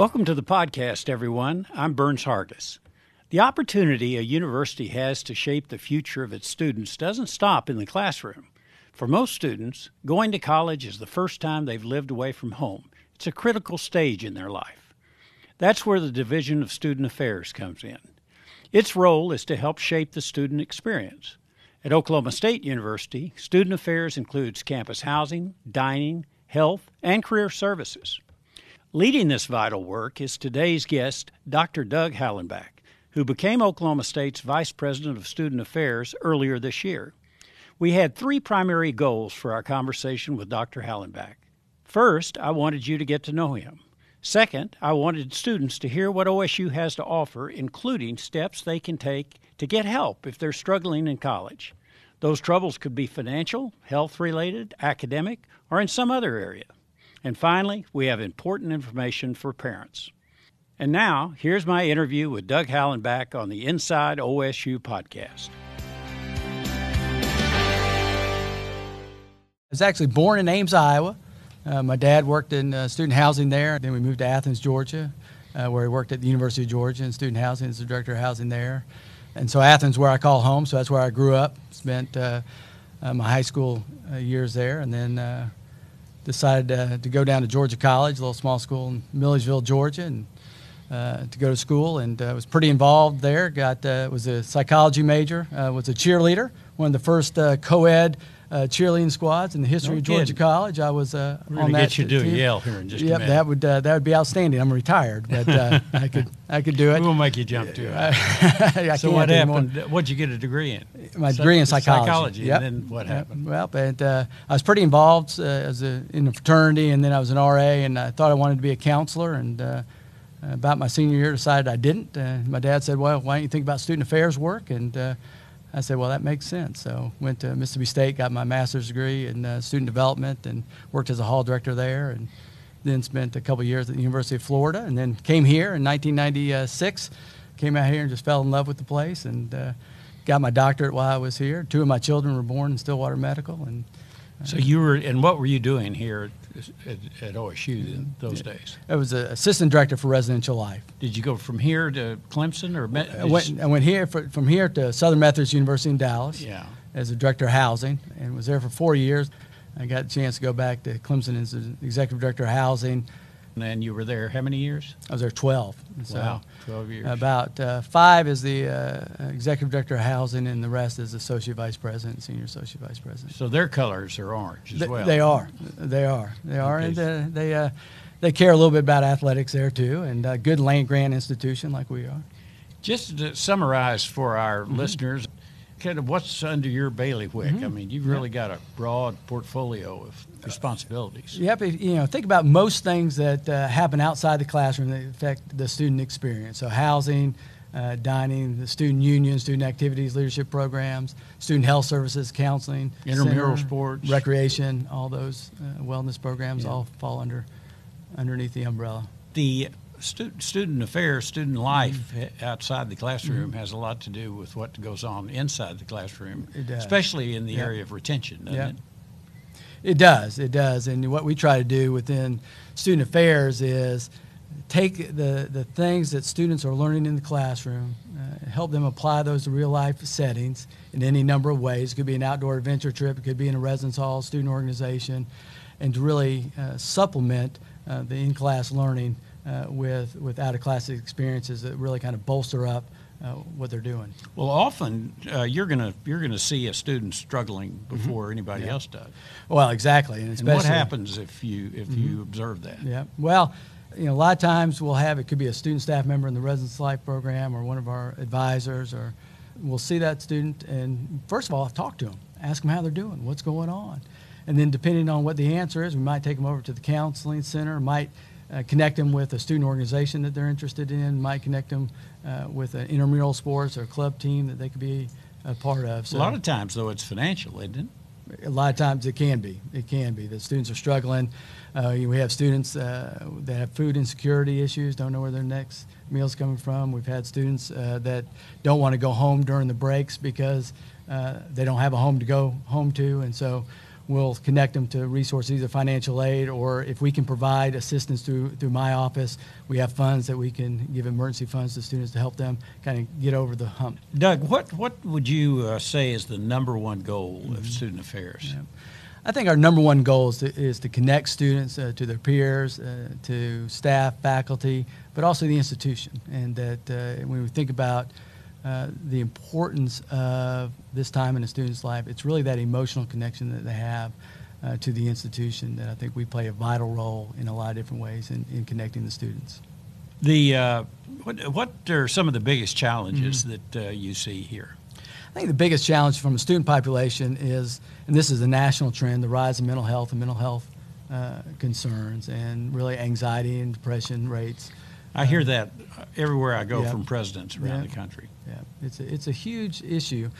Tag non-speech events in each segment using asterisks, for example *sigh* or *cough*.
Welcome to the podcast, everyone. I'm Burns Hargis. The opportunity a university has to shape the future of its students doesn't stop in the classroom. For most students, going to college is the first time they've lived away from home. It's a critical stage in their life. That's where the Division of Student Affairs comes in. Its role is to help shape the student experience. At Oklahoma State University, Student Affairs includes campus housing, dining, health, and career services. Leading this vital work is today's guest, Dr. Doug Hallenbeck, who became Oklahoma State's Vice President of Student Affairs earlier this year. We had three primary goals for our conversation with Dr. Hallenbeck. First, I wanted you to get to know him. Second, I wanted students to hear what OSU has to offer, including steps they can take to get help if they're struggling in college. Those troubles could be financial, health related, academic, or in some other area. And finally, we have important information for parents. And now, here's my interview with Doug Hallenbeck on the Inside OSU podcast. I was actually born in Ames, Iowa. Uh, my dad worked in uh, student housing there. Then we moved to Athens, Georgia, uh, where he worked at the University of Georgia in student housing as the director of housing there. And so Athens, where I call home, so that's where I grew up. Spent uh, uh, my high school uh, years there, and then decided to go down to Georgia College, a little small school in Milledgeville, Georgia, and uh, to go to school. And uh, was pretty involved there. Got uh, was a psychology major. Uh, was a cheerleader. One of the first uh, co-ed uh, cheerleading squads in the history No of Georgia kidding. College. I was uh, We're on that get you to do a team. Yale here in just a Yep, minute. that would uh, that would be outstanding. I'm retired, but uh, I could I could do it. We'll make you jump to it. *laughs* So what anymore. happened? What'd you get a degree in? my Psych- degree in psychology. Psychology. Yep. And then what Yep. happened? Well, and uh, I was pretty involved uh, as a, in the fraternity, and then I was an RA, and I thought I wanted to be a counselor. And uh, about my senior year, decided I didn't. Uh, my dad said, "Well, why don't you think about student affairs work?" And uh, I said, "Well, that makes sense." So went to Mississippi State, got my master's degree in uh, student development, and worked as a hall director there, and then spent a couple years at the University of Florida, and then came here in 1996. Came out here and just fell in love with the place, and uh, got my doctorate while I was here. Two of my children were born in Stillwater Medical, and So you were, and what were you doing here at, at, OSU in those days? I was an assistant director for residential life. Did you go from here to Clemson or? Met, I went, I went here for, from here to Southern Methodist University in Dallas yeah. as a director of housing, and was there for four years. I got a chance to go back to Clemson as the executive director of housing. And you were there how many years? I was there 12. So wow, 12 years. About uh, five as the uh, executive director of housing, and the rest as associate vice president, senior associate vice president. so their colors are orange as Th- well. They are, they are, they are, Okay. and uh, they uh, they care a little bit about athletics there too, and a good land grant institution like we are. Just to summarize for our Mm-hmm. listeners, kind of what's under your bailiwick. Mm-hmm. I mean, you've really got a broad portfolio of responsibilities. Yep, if, you know, think about most things that uh, happen outside the classroom that affect the student experience. So housing, uh, dining, the student union, student activities, leadership programs, student health services, counseling, Intramural center, sports. recreation, all those uh, wellness programs Yeah. all fall under underneath the umbrella. The stu- student affairs, student life Mm-hmm. outside the classroom has a lot to do with what goes on inside the classroom, It does. especially in the Yeah. area of retention, doesn't Yeah. it? It does. It does. And what we try to do within student affairs is take the, the things that students are learning in the classroom, uh, help them apply those to real life settings in any number of ways. It could be an outdoor adventure trip, it could be in a residence hall, student organization, and to really uh, supplement uh, the in class learning with, with out of class experiences that really kind of bolster up uh, what they're doing. Well, often uh, you're gonna you're gonna see a student struggling Mm-hmm. before anybody else does. Well, exactly. And, And what happens if you if Mm-hmm. you observe that? Yeah. Well, you know, a lot of times we'll have it could be a student staff member in the residence life program or one of our advisors, or we'll see that student and first of all, talk to them, ask them how they're doing, what's going on, and then depending on what the answer is, we might take them over to the counseling center, might uh, connect them with a student organization that they're interested in, might connect them uh, with an intramural sports or club team that they could be a part of. a lot of times, though, it's financial, isn't it? a lot of times it can be. It can be. The students are struggling. Uh, we have students uh, that have food insecurity issues, don't know where their next meal's coming from. We've had students uh, that don't want to go home during the breaks because uh, they don't have a home to go home to. And so we'll connect them to resources, either financial aid or if we can provide assistance through through my office, we have funds that we can give emergency funds to students to help them kind of get over the hump. Doug, what, what would you uh, say is the number one goal of student affairs? Yeah. I think our number one goal is to, is to connect students uh, to their peers, uh, to staff, faculty, but also the institution. And that uh, when we think about uh, the importance of this time in a student's life, it's really that emotional connection that they have uh, to the institution that I think we play a vital role in a lot of different ways in, in connecting the students. The uh, what, what are some of the biggest challenges that uh, you see here? I think the biggest challenge from a student population is, and this is a national trend, the rise of mental health and mental health uh, concerns, and really anxiety and depression rates. I hear that everywhere I go Yeah. from presidents around Yeah. the country. Yeah, it's a, it's a huge issue.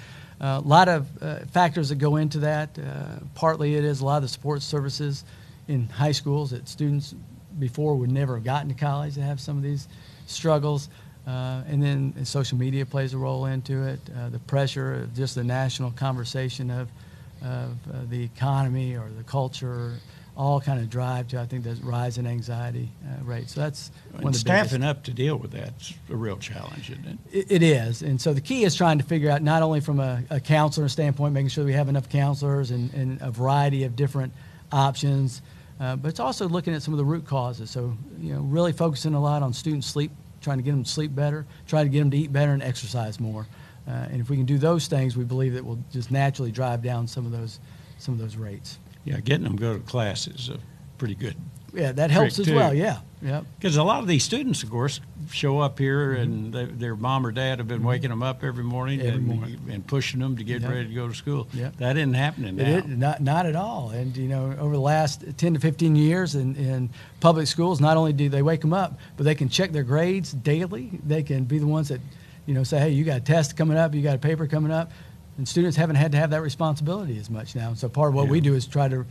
A lot of uh, factors that go into that. Uh, partly it is a lot of the support services in high schools that students before would never have gotten to college that have some of these struggles. Uh, and then uh, social media plays a role into it. Uh, the pressure of just the national conversation of, of uh, the economy or the culture all kind of drive to, I think, that rise in anxiety uh, rate. So that's one of the staffing biggest. up to deal with that's a real challenge, isn't it? It, it is, and so the key is trying to figure out not only from a, a counselor standpoint, making sure we have enough counselors and, and a variety of different options, uh, but it's also looking at some of the root causes. So you know, really focusing a lot on student sleep, trying to get them to sleep better, trying to get them to eat better and exercise more. Uh, and if we can do those things, we believe that will just naturally drive down some of those some of those rates. Yeah, getting them to go to class is a pretty good. Yeah, that helps as too. well. Yeah, yeah. Because a lot of these students, of course, show up here Mm-hmm. and they, their mom or dad have been waking them up every morning, Every and, morning. and pushing them to get Yep. ready to go to school. Yep. That isn't happening now. It is, not, not at all. And, you know, over the last 10 to 15 years in, in public schools, not only do they wake them up, but they can check their grades daily. They can be the ones that, you know, say, hey, you got a test coming up, you got a paper coming up. And students haven't had to have that responsibility as much now. So part of what we do is try to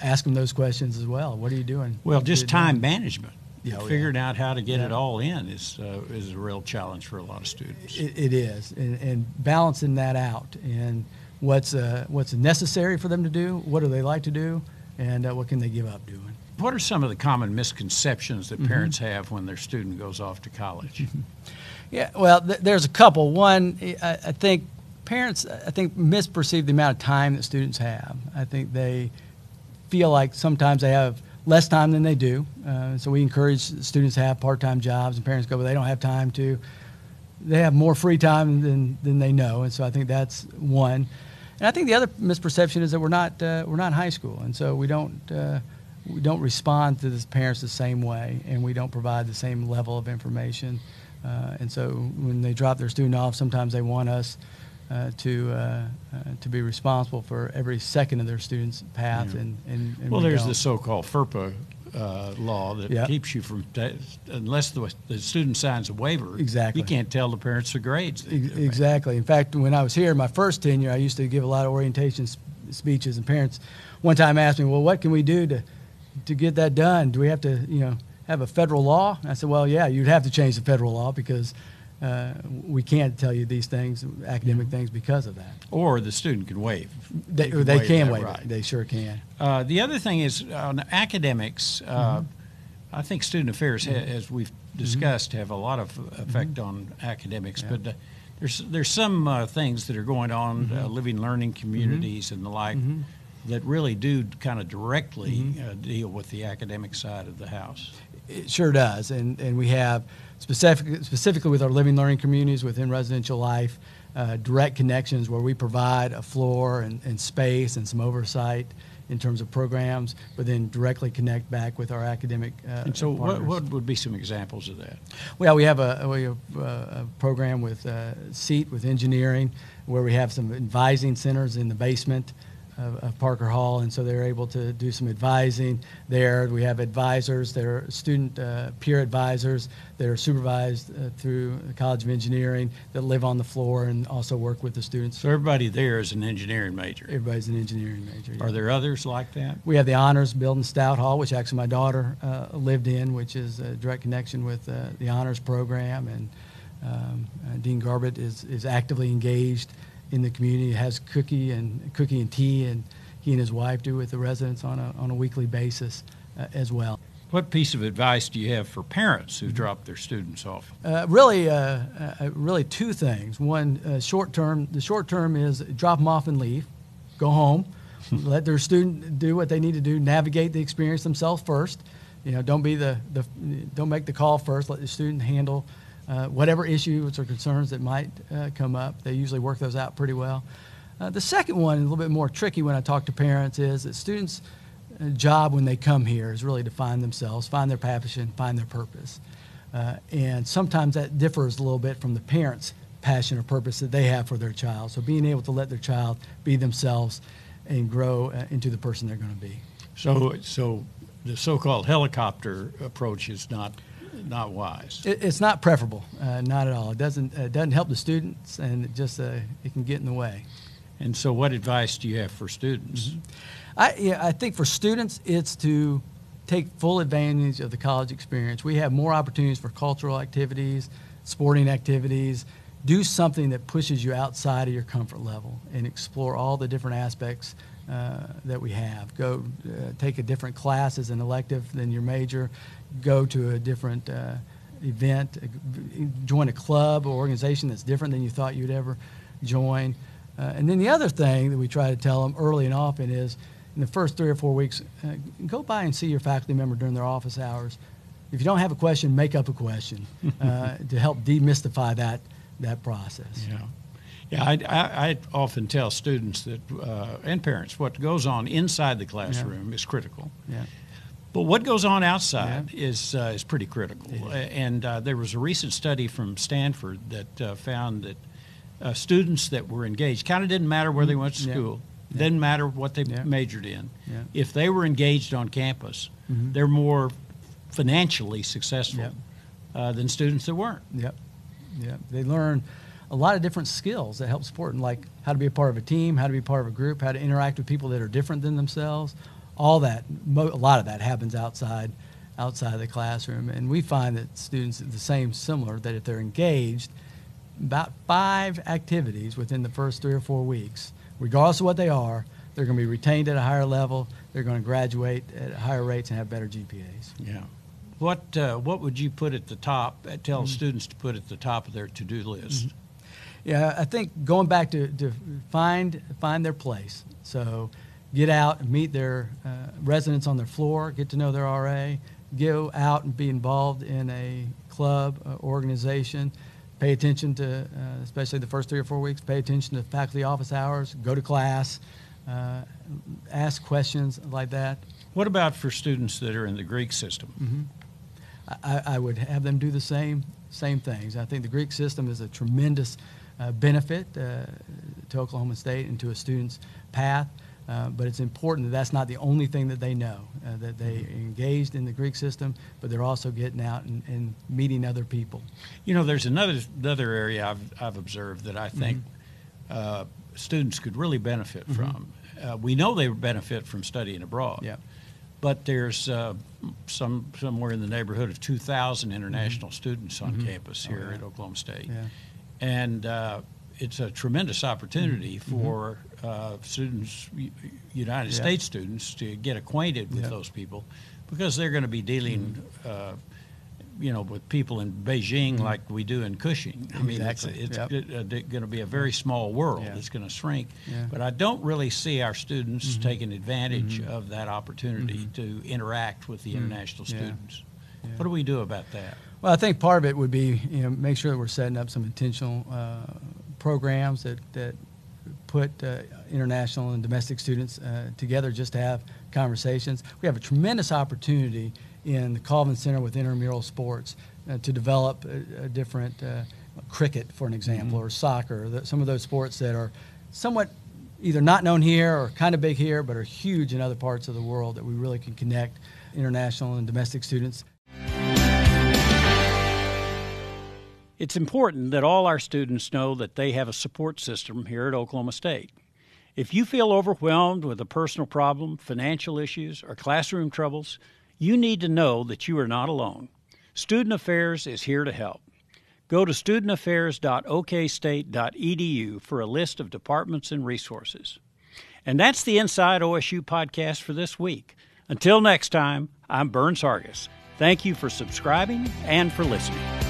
ask them those questions as well. What are you doing? Well, just time doing? management. Yeah, oh, yeah. Figuring out how to get it all in is uh, is a real challenge for a lot of students. It, it is, and, and balancing that out, and what's uh, what's necessary for them to do, what do they like to do, and uh, what can they give up doing. What are some of the common misconceptions Mm-hmm. that parents have when their student goes off to college? *laughs* Yeah, well, th- there's a couple. One, I, I think parents, I think, misperceive the amount of time that students have. I think they feel like sometimes they have less time than they do. Uh, so we encourage students to have part-time jobs, and parents go, "Well, they don't have time to." They have more free time than than they know, and so I think that's one. And I think the other misperception is that we're not uh, we're not high school, and so we don't uh, we don't respond to the parents the same way, and we don't provide the same level of information. Uh, and so when they drop their student off, sometimes they want us to uh, uh, to be responsible for every second of their student's path. Yeah. And, and, and well, we there's don't. the so-called FERPA uh, law that Yep. keeps you from ta- unless the, the student signs a waiver. Exactly. You can't tell the parents the grades. making. Exactly. In fact, when I was here in my first tenure, I used to give a lot of orientation s- speeches, and parents one time asked me, "Well, what can we do to to get that done? Do we have to, you know, have a federal law?" I said, "Well, yeah, you'd have to change the federal law because uh, we can't tell you these things, academic things, because of that. Or the student can waive. They, can they waive can waive right. it. They sure can. Uh, the other thing is on academics. Uh, Mm-hmm. I think student affairs, ha- as we've discussed, have a lot of effect Mm-hmm. on academics. But uh, there's there's some uh, things that are going on, uh, Mm-hmm. living learning communities and the like, that really do kind of directly Mm-hmm. uh, deal with the academic side of the house. It sure does, and and we have specific, specifically with our living learning communities within residential life, uh, direct connections where we provide a floor and, and space and some oversight in terms of programs, but then directly connect back with our academic. Uh, And so, what, partners. what would be some examples of that? Well, we have a, we have uh, a program with uh, CEAT with engineering, where we have some advising centers in the basement of, of Parker Hall, and so they're able to do some advising there. We have advisors, that are student uh, peer advisors that are supervised uh, through the College of Engineering that live on the floor and also work with the students. So everybody there is an engineering major. Everybody's an engineering major. yeah. Are there others like that? We have the honors building Stout Hall, which actually my daughter uh, lived in, which is a direct connection with uh, the honors program. And um, uh, Dean Garbutt is, is actively engaged in the community. Has cookie and cookie and tea and he and his wife do with the residents on a, on a weekly basis uh, as well. What piece of advice do you have for parents who drop their students off? Uh, really, uh, uh, really two things. One, uh, short term. The short term is drop them off and leave, go home, *laughs* let their student do what they need to do, navigate the experience themselves first. You know, don't be the, the don't make the call first. Let the student handle uh, whatever issues or concerns that might uh, come up. They usually work those out pretty well. the second one, a little bit more tricky when I talk to parents, is that students job when they come here is really to find themselves, find their passion, find their purpose. Uh, and sometimes that differs a little bit from the parents' passion or purpose that they have for their child. So being able to let their child be themselves and grow uh, into the person they're going to be. So, so the so-called helicopter approach is not not wise. It, it's not preferable, uh, not at all. It doesn't it doesn't help the students, and it just uh, it can get in the way. And so, what advice do you have for students? Mm-hmm. I, yeah, I think for students, it's to take full advantage of the college experience. We have more opportunities for cultural activities, sporting activities. Do something that pushes you outside of your comfort level and explore all the different aspects uh, that we have. Go uh, take a different class as an elective than your major. Go to a different uh, event. Join a club or organization that's different than you thought you'd ever join. Uh, and then the other thing that we try to tell them early and often is in the first three or four weeks, uh, go by and see your faculty member during their office hours. If you don't have a question, make up a question *laughs* uh, to help demystify that that process. Yeah. Yeah, I, I, I often tell students that uh, and parents what goes on inside the classroom yeah. is critical. Yeah. But what goes on outside yeah. is uh, is pretty critical. And uh, there was a recent study from Stanford that uh, found that uh, students that were engaged kind of didn't matter where they went to school. Yeah. Doesn't matter what they yeah. majored in. Yeah. If they were engaged on campus, mm-hmm. they're more financially successful uh, than students that weren't. Yep. Yep. They learn a lot of different skills that help support, them, like how to be a part of a team, how to be part of a group, how to interact with people that are different than themselves. All that, a lot of that happens outside, outside of the classroom, and we find that students the same, similar. That if they're engaged, about five activities within the first three or four weeks regardless of what they are, they're going to be retained at a higher level. They're going to graduate at higher rates and have better GPAs. Yeah. What uh, what would you put at the top? Uh, tell mm-hmm. students to put at the top of their to do list. Mm-hmm. Yeah, I think going back to, to find find their place. So get out and meet their uh, residents on their floor, get to know their RA, go out and be involved in a club, uh, organization pay attention to, uh, especially the first three or four weeks, pay attention to faculty office hours, go to class, uh, ask questions like that. What about for students that are in the Greek system? Mm-hmm. I, I, would have them do the same same things. I think the Greek system is a tremendous uh, benefit uh, to Oklahoma State and to a student's path. Uh, but it's important that that's not the only thing that they know, uh, that they engaged in the Greek system, but they're also getting out and, and, meeting other people. You know, there's another another area I've, I've observed that I think mm-hmm. uh, students could really benefit mm-hmm. from. Uh, we know they benefit from studying abroad. Yeah. But there's uh, some somewhere in the neighborhood of 2,000 international mm-hmm. students on mm-hmm. campus here oh, yeah. at Oklahoma State, yeah. and it's a tremendous opportunity mm-hmm. for uh, students, United yeah. States students, to get acquainted with yeah. those people because they're going to be dealing, mm-hmm. uh, you know, with people in Beijing mm-hmm. like we do in Cushing. I mean, exactly. it's, it's yep. Uh, going to be a very small world. Yeah. It's going to shrink. But I don't really see our students mm-hmm. taking advantage mm-hmm. of that opportunity mm-hmm. to interact with the international students. What do we do about that? Well, I think part of it would be, you know, make sure that we're setting up some intentional uh, programs that, that put uh, international and domestic students uh, together just to have conversations. We have a tremendous opportunity in the Colvin Center with intramural sports uh, to develop a, a different uh, cricket, for an example, mm-hmm. or soccer, the, some of those sports that are somewhat either not known here or kind of big here, but are huge in other parts of the world that we really can connect international and domestic students. It's important that all our students know that they have a support system here at Oklahoma State. If you feel overwhelmed with a personal problem, financial issues, or classroom troubles, you need to know that you are not alone. Student Affairs is here to help. Go to studentaffairs.okstate.edu for a list of departments and resources. And that's the Inside OSU podcast for this week. Until next time, I'm Burns Hargis. Thank you for subscribing and for listening.